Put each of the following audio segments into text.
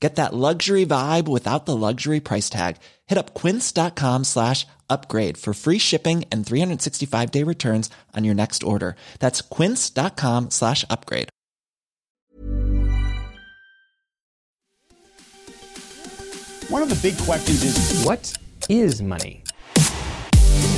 Get that luxury vibe without the luxury price tag. Hit up quince.com slash upgrade for free shipping and 365 day returns on your next order. That's quince.com slash upgrade. One of the big questions is What is money?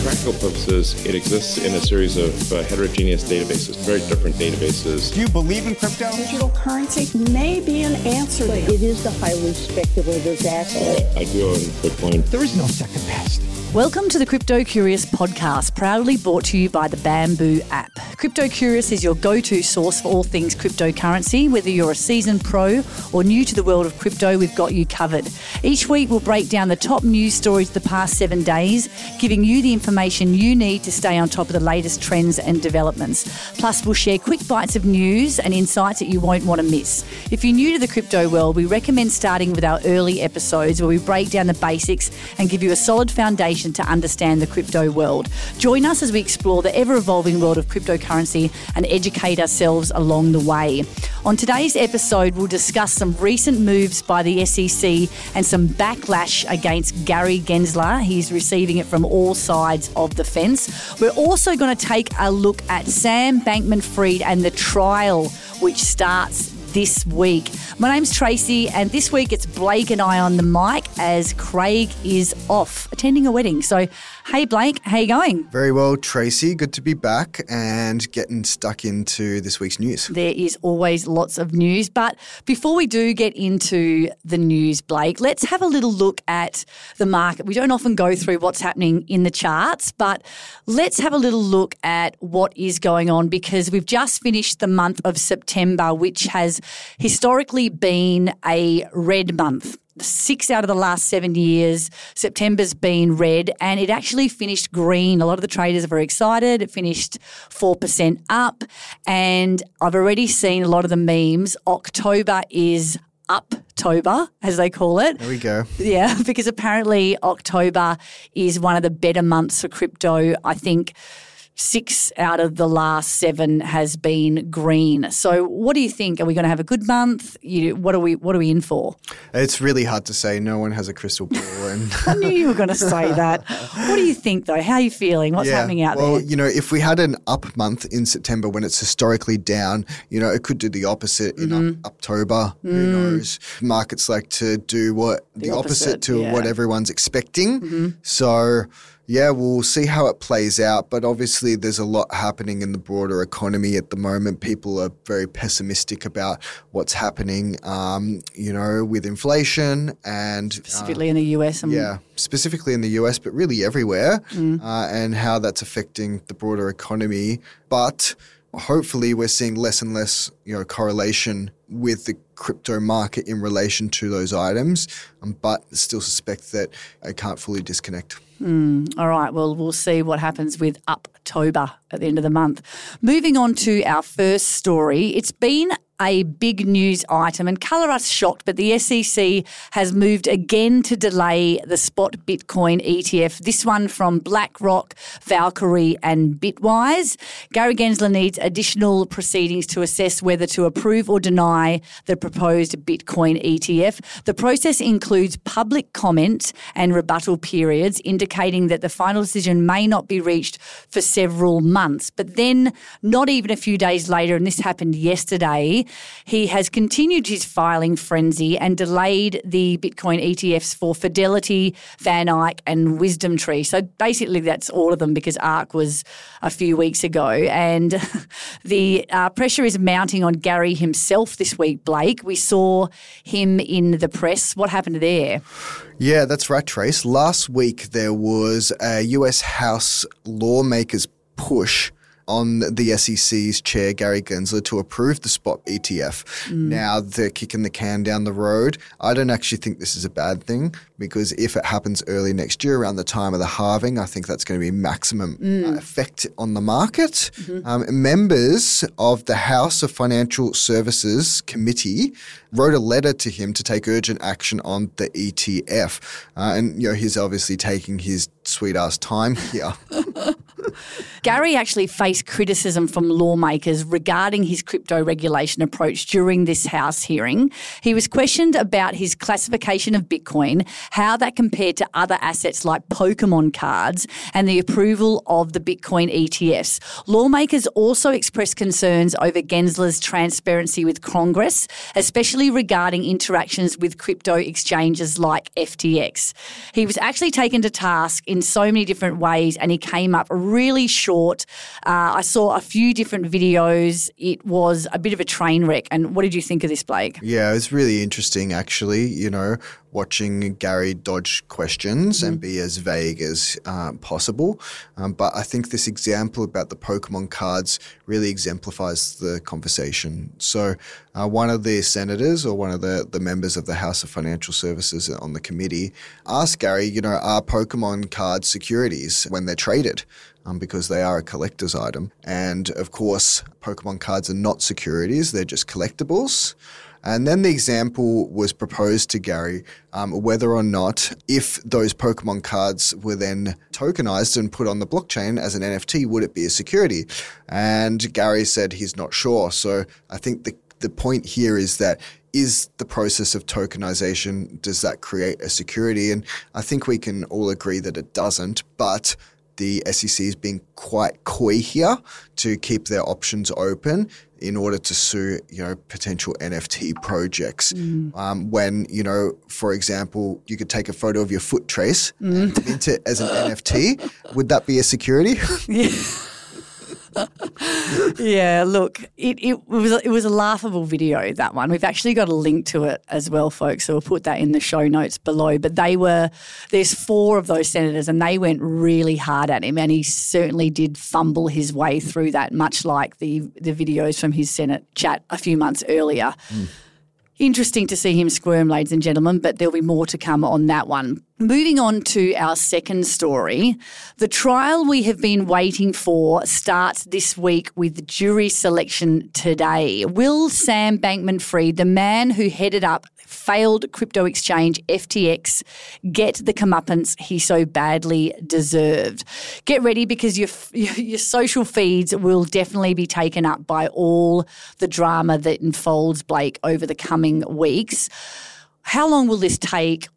Practical purposes, it exists in a series of uh, heterogeneous databases, very different databases. do you believe in crypto? Digital currency may be an answer. It is the highly speculative asset. I do own Bitcoin. There is no second best. Welcome to the Crypto Curious podcast, proudly brought to you by the Bamboo app. Crypto Curious is your go to source for all things cryptocurrency. Whether you're a seasoned pro or new to the world of crypto, we've got you covered. Each week, we'll break down the top news stories of the past seven days, giving you the information you need to stay on top of the latest trends and developments. Plus, we'll share quick bites of news and insights that you won't want to miss. If you're new to the crypto world, we recommend starting with our early episodes where we break down the basics and give you a solid foundation to understand the crypto world. Join us as we explore the ever evolving world of cryptocurrency and educate ourselves along the way. On today's episode, we'll discuss some recent moves by the SEC and some backlash against Gary Gensler. He's receiving it from all sides of the fence. We're also going to take a look at Sam Bankman Fried and the trial, which starts this week. My name's Tracey, and this week it's Blake and I on the mic as Craig is off attending a wedding. So, hey, Blake, how you going? Very well, Tracey. Good to be back and getting stuck into this week's news. There is always lots of news. But before we do get into the news, Blake, let's have a little look at the market. We don't often go through what's happening in the charts, but let's have a little look at what is going on because we've just finished the month of September, which has historically been a red month six out of the last seven years, September's been red and it actually finished green. A lot of the traders are very excited. It finished 4% up. And I've already seen a lot of the memes. October is up October, as they call it. There we go. Yeah, because apparently October is one of the better months for crypto. I think six out of the last seven has been green. So, what do you think? Are we going to have a good month? You, what are we? What are we in for? It's really hard to say. No one has a crystal ball, and I knew you were going to say that. What do you think, though? How are you feeling? What's happening out well, there? Well, you know, if we had an up month in September when it's historically down, you know, it could do the opposite in Mm-hmm. up, October. Who knows? Markets like to do what the, opposite, opposite, to yeah. what everyone's expecting. So. Yeah, we'll see how it plays out. But obviously, there's a lot happening in the broader economy at the moment. People are very pessimistic about what's happening, um, you know, with inflation and uh, Specifically in the US. And yeah, specifically in the US, but really everywhere, uh, and how that's affecting the broader economy. But hopefully, we're seeing less and less, you know, correlation with the crypto market in relation to those items. Um, but still suspect that I can't fully disconnect. All right. Well, we'll see what happens with Uptober at the end of the month. Moving on to our first story. It's been a big news item, and colour us shocked, but the SEC has moved again to delay the spot Bitcoin ETF. This one from BlackRock, Valkyrie, and Bitwise. Gary Gensler needs additional proceedings to assess whether to approve or deny the proposed Bitcoin ETF. The process includes public comment and rebuttal periods, indicating that the final decision may not be reached for several months. But then, not even a few days later, and this happened yesterday, he has continued his filing frenzy and delayed the Bitcoin ETFs for Fidelity, VanEck, and Wisdom Tree. So basically, that's all of them because ARK was a few weeks ago. And the uh, pressure is mounting on Gary himself this week, Blake. We saw him in the press. What happened there? Yeah, that's right, Trace. Last week there was a US House lawmakers push on the SEC's chair, Gary Gensler, to approve the spot ETF. Now they're kicking the can down the road. I don't actually think this is a bad thing because if it happens early next year, around the time of the halving, I think that's going to be maximum uh, effect on the market. Um, members of the House of Financial Services Committee wrote a letter to him to take urgent action on the ETF. Uh, and, you know, he's obviously taking his sweet ass time here. Gary actually faced criticism from lawmakers regarding his crypto regulation approach during this House hearing. He was questioned about his classification of Bitcoin, how that compared to other assets like Pokemon cards, and the approval of the Bitcoin ETFs. Lawmakers also expressed concerns over Gensler's transparency with Congress, especially regarding interactions with crypto exchanges like FTX. He was actually taken to task in so many different ways and he came up really short. Uh, I saw a few different videos. It was a bit of a train wreck. And what did you think of this, Blake? Yeah, it was really interesting, actually. You know, watching Gary dodge questions and be as vague as uh, possible. Um, but I think this example about the Pokemon cards really exemplifies the conversation. So, uh, one of the senators or one of the, the members of the House of Financial Services on the committee asked Gary, you know, are Pokemon cards securities when they're traded? Um, because they are a collector's item. And of course, Pokemon cards are not securities, they're just collectibles. And then the example was proposed to Gary um, whether or not, if those Pokemon cards were then tokenized and put on the blockchain as an NFT, would it be a security? And Gary said he's not sure. So I think the, the point here is that is the process of tokenization, does that create a security? And I think we can all agree that it doesn't, but the SEC is being quite coy here to keep their options open in order to sue, you know, potential NFT projects. Um, when, you know, for example, you could take a photo of your foot trace and mint it as an NFT. Would that be a security? yeah, look, it, it was it was a laughable video that one. We've actually got a link to it as well, folks. So we'll put that in the show notes below. But they were there's four of those senators, and they went really hard at him, and he certainly did fumble his way through that, much like the the videos from his Senate chat a few months earlier. Hmm. Interesting to see him squirm, ladies and gentlemen, but there'll be more to come on that one. Moving on to our second story, the trial we have been waiting for starts this week with jury selection today. Will Sam Bankman Fried, the man who headed up failed crypto exchange FTX, get the comeuppance he so badly deserved? Get ready because your, your social feeds will definitely be taken up by all the drama that unfolds, Blake, over the coming weeks. How long will this take?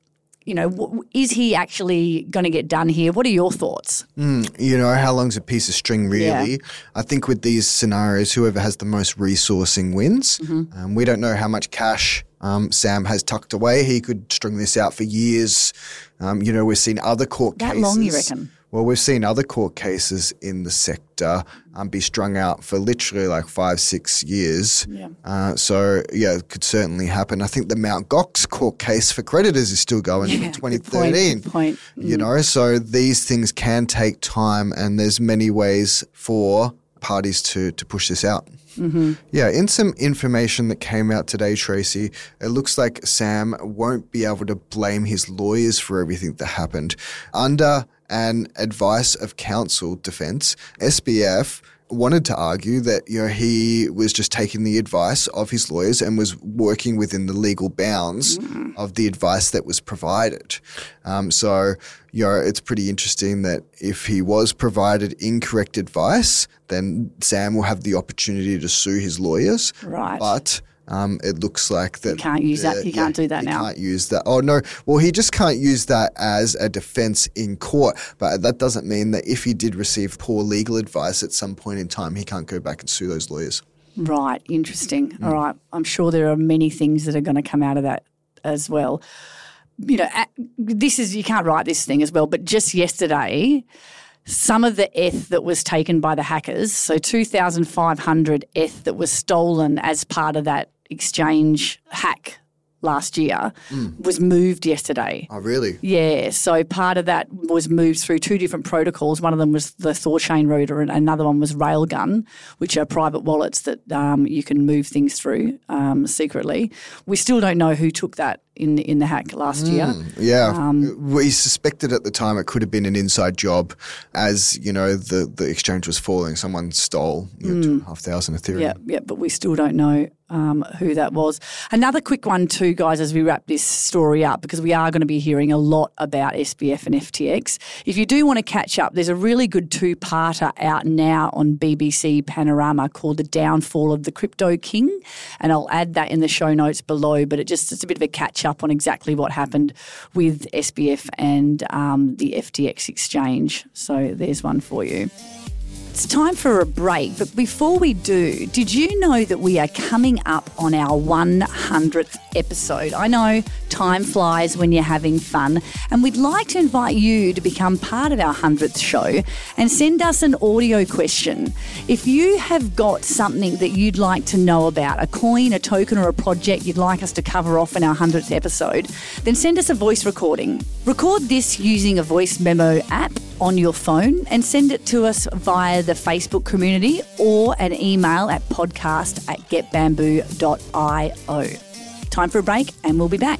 You know, w- is he actually going to get done here? What are your thoughts? you know, how long's a piece of string, really? Yeah. I think with these scenarios, whoever has the most resourcing wins. Mm-hmm. Um, we don't know how much cash um, Sam has tucked away. He could string this out for years. Um, you know, we've seen other court That cases. long, you reckon? Well, we've seen other court cases in the sector um, be strung out for literally like five, six years. Yeah. Uh, so, yeah, it could certainly happen. I think the Mount Gox court case for creditors is still going Yeah, from good point, 2013. good point. You know, so these things can take time, and there's many ways for parties to to push this out. Mm-hmm. Yeah, in some information that came out today, Tracey, it looks like Sam won't be able to blame his lawyers for everything that happened. Under an advice of counsel defense, SBF wanted to argue that you know he was just taking the advice of his lawyers and was working within the legal bounds of the advice that was provided. Um, so you know it's pretty interesting that if he was provided incorrect advice, then Sam will have the opportunity to sue his lawyers. Right. But um, it looks like that You can't use that- the- he can't do that he now. Can't use that. Oh no. Well, he just can't use that as a defense in court. But that doesn't mean that if he did receive poor legal advice at some point in time, he can't go back and sue those lawyers. Right, interesting. All right, I'm sure there are many things that are going to come out of that as well. You know, this is you can't write this thing as well, but just yesterday, some of the ETH that was taken by the hackers, so 2,500 ETH that was stolen as part of that exchange hack last year was moved yesterday. Oh, really? Yeah, so part of that was moved through two different protocols. One of them was the Thorchain router, and another one was Railgun, which are private wallets that um, you can move things through um, secretly. We still don't know who took that in in the hack last year. Yeah, Um, we suspected at the time it could have been an inside job, as you know the the exchange was falling. Someone stole you know, two and a half thousand Ethereum. Mm. Yeah, yeah, but we still don't know um, who that was. Another quick one, too, guys, as we wrap this story up, because we are going to be hearing a lot about SBF and FTX. If you do want to catch up, there's a really good two parter out now on BBC Panorama called The Downfall of the Crypto King. And I'll add that in the show notes below, but it just it's a bit of a catch up on exactly what happened with SBF and um, the FTX exchange. So there's one for you. It's time for a break, but before we do, did you know that we are coming up on our 100th episode? I know time flies when you're having fun, and we'd like to invite you to become part of our 100th show and send us an audio question. If you have got something that you'd like to know about, a coin, a token, or a project you'd like us to cover off in our 100th episode, then send us a voice recording. Record this using a voice memo app on your phone and send it to us via the Facebook community or an email at podcast at getbamboo.io. Time for a break and we'll be back.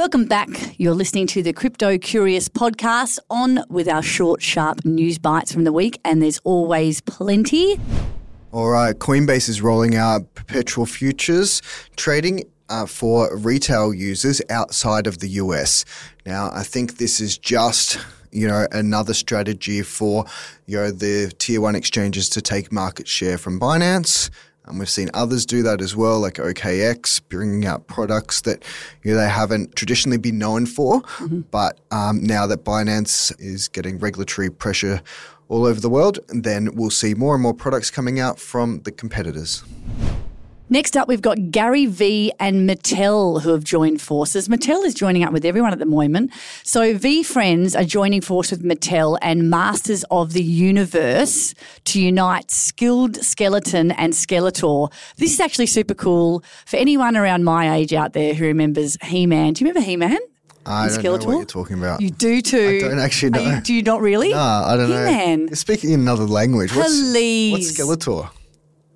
Welcome back. You're listening to the Crypto Curious podcast on with our short, sharp news bites from the week, and there's always plenty. All right, Coinbase is rolling out perpetual futures trading uh, for retail users outside of the US. Now, I think this is just you know another strategy for you know the tier one exchanges to take market share from Binance. And we've seen others do that as well, like OKX, bringing out products that you know, they haven't traditionally been known for. But um, now that Binance is getting regulatory pressure all over the world, then we'll see more and more products coming out from the competitors. Next up, we've got Gary V and Mattel who have joined forces. Mattel is joining up with everyone at the moment. So, VeeFriends are joining force with Mattel and Masters of the Universe to unite Skilled Skeleton and Skeletor. This is actually super cool for anyone around my age out there who remembers He Man. Do you remember He Man? I don't know what you're talking about. You do too. I don't actually Are you- know. do you not really? Nah, I don't know. He-Man. You're speaking in another language. What's, Please. what's Skeletor?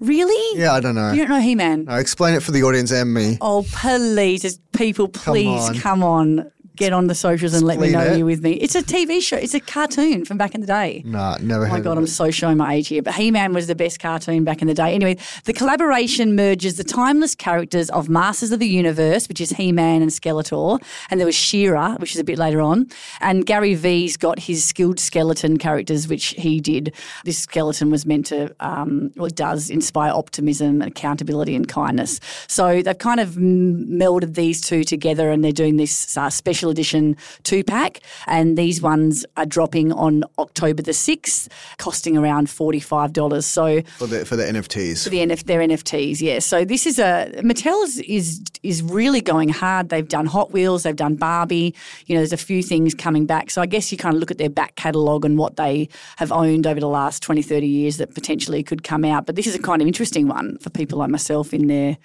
Really? Yeah, I don't know. You don't know He Man? No, explain it for the audience and me. Oh, please, just people, please come on. Get on the socials and let me know it. you're with me. It's a TV show. It's a cartoon from back in the day. Nah, never Oh my God, I'm so showing my age here. But He Man was the best cartoon back in the day. Anyway, the collaboration merges the timeless characters of Masters of the Universe, which is He Man and Skeletor, and there was She-Ra, which is a bit later on. And Gary V's got his skilled skeleton characters, which he did. This skeleton was meant to, um, it does inspire optimism, accountability, and kindness. So they've kind of m- melded these two together, and they're doing this uh, special edition two pack. And these ones are dropping on October the 6th, costing around $45. So for the for the NFTs. for the NF, their NFTs, yeah. So this is a Mattel is, is is really going hard. They've done Hot Wheels, they've done Barbie. You know, there's a few things coming back. So I guess you kind of look at their back catalogue and what they have owned over the last 20, 30 years that potentially could come out. But this is a kind of interesting one for people like myself in their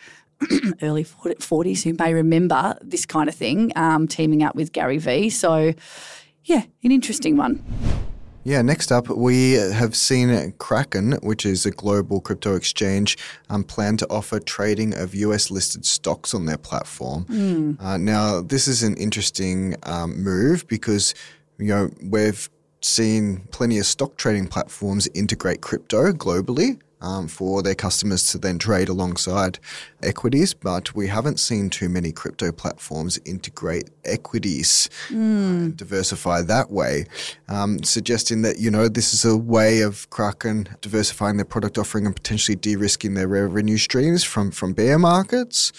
early 40s who may remember this kind of thing, um, teaming up with Gary Vee. So, yeah, an interesting one. Yeah, next up, we have seen Kraken, which is a global crypto exchange, um, plan to offer trading of US listed stocks on their platform. Uh, now, this is an interesting um, move because you know we've seen plenty of stock trading platforms integrate crypto globally. Um, for their customers to then trade alongside equities, but we haven't seen too many crypto platforms integrate equities and diversify that way, um, suggesting that, you know, this is a way of Kraken diversifying their product offering and potentially de-risking their revenue streams from, from bear markets.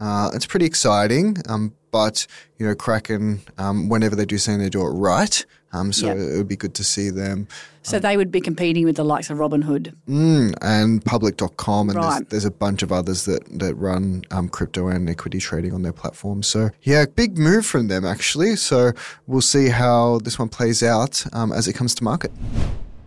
Uh, it's pretty exciting, um, but you know, Kraken, um, whenever they do something, they do it right. Um, so Yep. it would be good to see them. So they would be competing with the likes of Robinhood. Mm, and public.com, and there's, Right. there's a bunch of others that, that run um, crypto and equity trading on their platform. So, yeah, big move from them, actually. So, we'll see how this one plays out um, as it comes to market.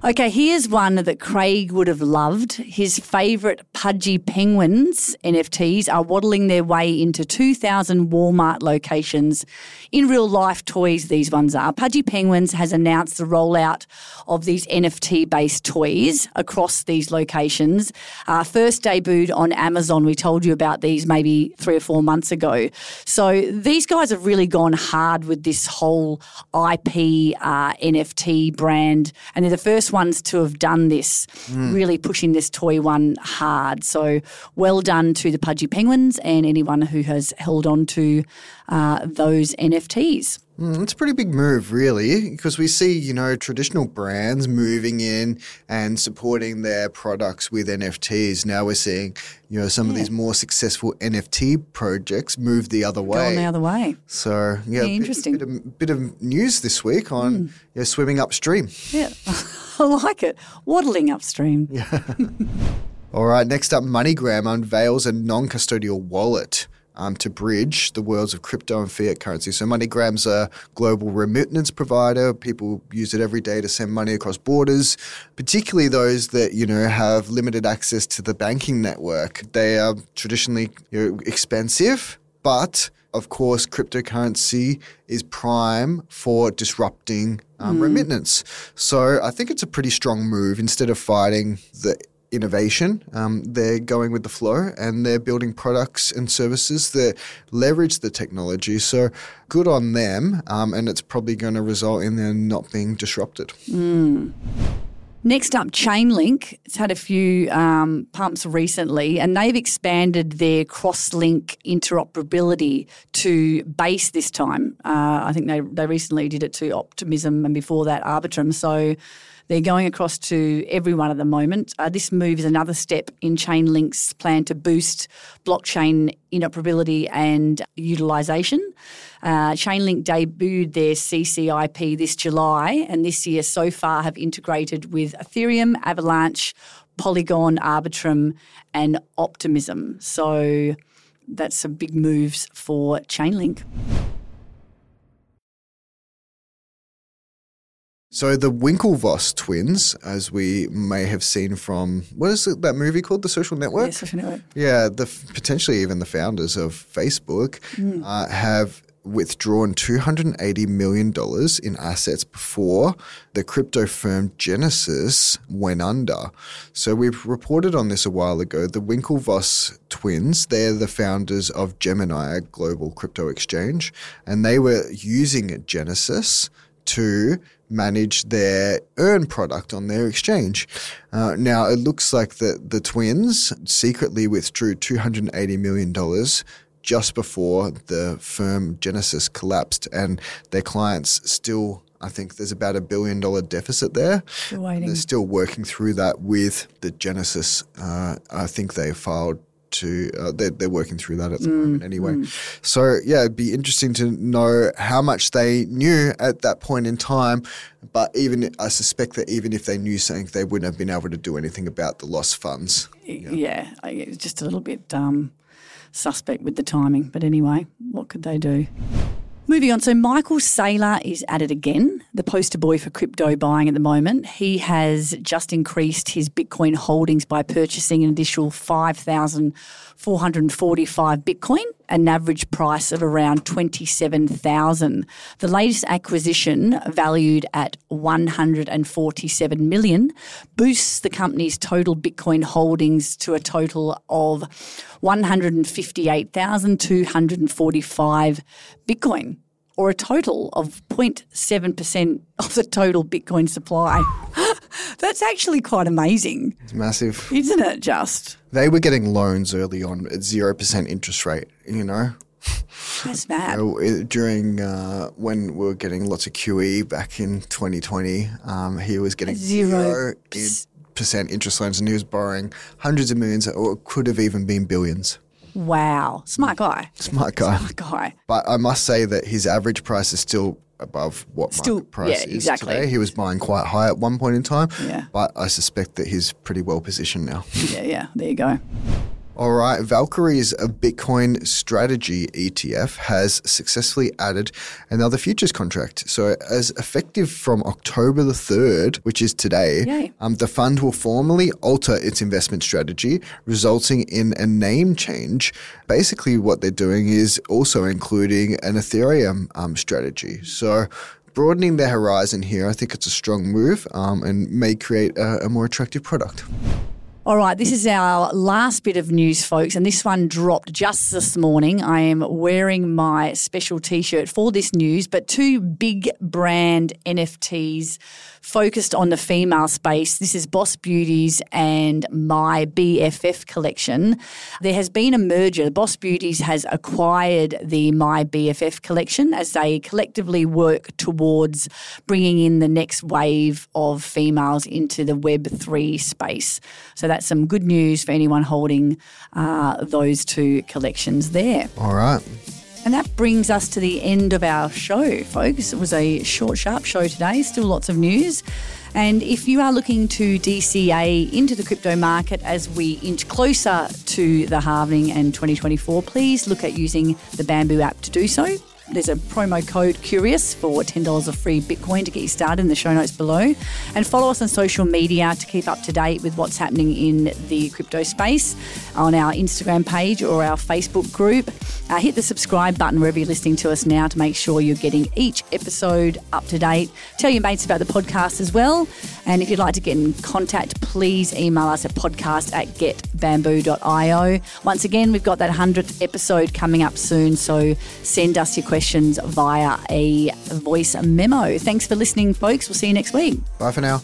Okay, here's one that Craig would have loved. His favourite Pudgy Penguins NFTs are waddling their way into 2,000 Walmart locations. In real life toys, these ones are. Pudgy Penguins has announced the rollout of these NFT based toys across these locations. Uh, first debuted on Amazon. We told you about these maybe three or four months ago. So these guys have really gone hard with this whole IP uh, NFT brand, and they're the first ones to have done this, really pushing this toy one hard. So well done to the Pudgy Penguins and anyone who has held on to uh, those NFTs. Mm, It's a pretty big move, really, because we see, you know, traditional brands moving in and supporting their products with NFTs. Now we're seeing, you know, some of these more successful NFT projects move the other way. Going the other way. So, yeah, Yeah, interesting. Bit, of, bit of news this week on you know, swimming upstream. Yeah, I like it. Waddling upstream. Yeah. All right, next up, MoneyGram unveils a non custodial wallet. Um, to bridge the worlds of crypto and fiat currency. So, MoneyGram's a global remittance provider. People use it every day to send money across borders, particularly those that you know have limited access to the banking network. They are traditionally you know, expensive, but of course, cryptocurrency is prime for disrupting um, remittance. So I think it's a pretty strong move. Instead of fighting the innovation, um, they're going with the flow and they're building products and services that leverage the technology. So good on them. Um, and it's probably going to result in them not being disrupted. Next up, Chainlink. It's had a few um, pumps recently, and they've expanded their cross-link interoperability to Base this time. Uh, I think they they recently did it to Optimism, and before that, Arbitrum. So they're going across to everyone at the moment. Uh, this move is another step in Chainlink's plan to boost blockchain interoperability and utilization. Uh, Chainlink debuted their CCIP this July, and this year so far have integrated with Ethereum, Avalanche, Polygon, Arbitrum, and Optimism. So that's some big moves for Chainlink. So the Winklevoss twins, as we may have seen from what is it, that movie called, The Social Network? Yeah, social network. Yeah, the potentially even the founders of Facebook uh, have withdrawn two hundred and eighty million dollars in assets before the crypto firm Genesis went under. So we've reported on this a while ago. The Winklevoss twins, they're the founders of Gemini, a global crypto exchange, and they were using Genesis to manage their earn product on their exchange. Uh, now, it looks like the, the twins secretly withdrew $280 million just before the firm Genesis collapsed, and their clients still. I think there's about a billion dollar deficit there. They're still working through that with the Genesis. Uh, I think they filed to, uh, they're, they're working through that at the moment anyway. So, yeah, it'd be interesting to know how much they knew at that point in time. But even, I suspect that even if they knew something, they wouldn't have been able to do anything about the lost funds. Yeah, it's just a little bit um, suspect with the timing. But anyway, what could they do? Moving on, so Michael Saylor is at it again, the poster boy for crypto buying at the moment. He has just increased his Bitcoin holdings by purchasing an additional 5,445 Bitcoin, an average price of around 27,000. The latest acquisition, valued at 147 million, boosts the company's total Bitcoin holdings to a total of 158,245 Bitcoin, or a total of 0.7% of the total Bitcoin supply. That's actually quite amazing, It's massive. isn't it? Just They were getting loans early on at 0% interest rate, you know? that's mad. So, uh, During uh, when we were getting lots of QE back in 2020, um, he was getting Zero zero percent interest loans and he was borrowing hundreds of millions or could have even been billions. Wow, smart guy. Smart guy. Smart guy. But I must say that his average price is still above what Still- market price yeah, is exactly. today. He was buying quite high at one point in time, Yeah. but I suspect that he's pretty well positioned now. Yeah, yeah. There you go. All right, Valkyrie's Bitcoin strategy ETF has successfully added another futures contract. So, as effective from October the 3rd, which is today, um, the fund will formally alter its investment strategy, resulting in a name change. Basically, what they're doing is also including an Ethereum um, strategy. So, broadening their horizon here, I think it's a strong move um, and may create a, a more attractive product. All right, this is our last bit of news, folks, and this one dropped just this morning. I am wearing my special t shirt for this news, but two big brand NFTs focused on the female space. This is Boss Beauties and My BFF collection. There has been a merger. Boss Beauties has acquired the My BFF collection as they collectively work towards bringing in the next wave of females into the Web3 space. So that's some good news for anyone holding uh, those two collections there. All right. And that brings us to the end of our show, folks. It was a short, sharp show today, still lots of news. And if you are looking to DCA into the crypto market as we inch closer to the halving and 2024, please look at using the Bamboo app to do so. There's a promo code CURIOUS for $10 of free Bitcoin to get you started in the show notes below. And follow us on social media to keep up to date with what's happening in the crypto space on our Instagram page or our Facebook group. Uh, hit the subscribe button wherever you're listening to us now to make sure you're getting each episode up to date. Tell your mates about the podcast as well. And if you'd like to get in contact, please email us at podcast at getbamboo.io. Once again, we've got that 100th episode coming up soon, so send us your questions via a voice memo. Thanks for listening, folks. We'll see you next week. Bye for now.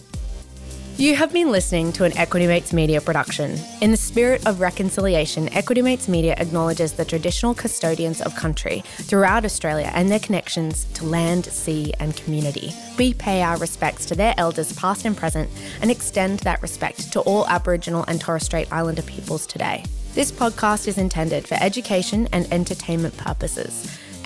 You have been listening to an Equity Mates Media production. In the spirit of reconciliation, Equity Mates Media acknowledges the traditional custodians of country throughout Australia and their connections to land, sea, and community. We pay our respects to their elders, past and present, and extend that respect to all Aboriginal and Torres Strait Islander peoples today. This podcast is intended for education and entertainment purposes.